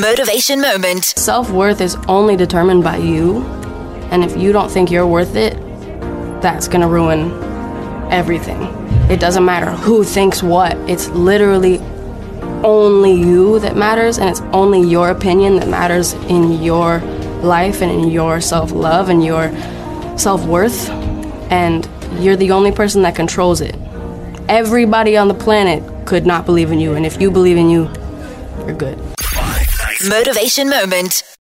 Motivation Moment. Self worth is only determined by you. And if you don't think you're worth it, that's gonna ruin everything. It doesn't matter who thinks what. It's literally only you that matters, and it's only your opinion that matters in your life and in your self love and your self worth. And you're the only person that controls it. Everybody on the planet could not believe in you, and if you believe in you, you're good. Motivation Moment.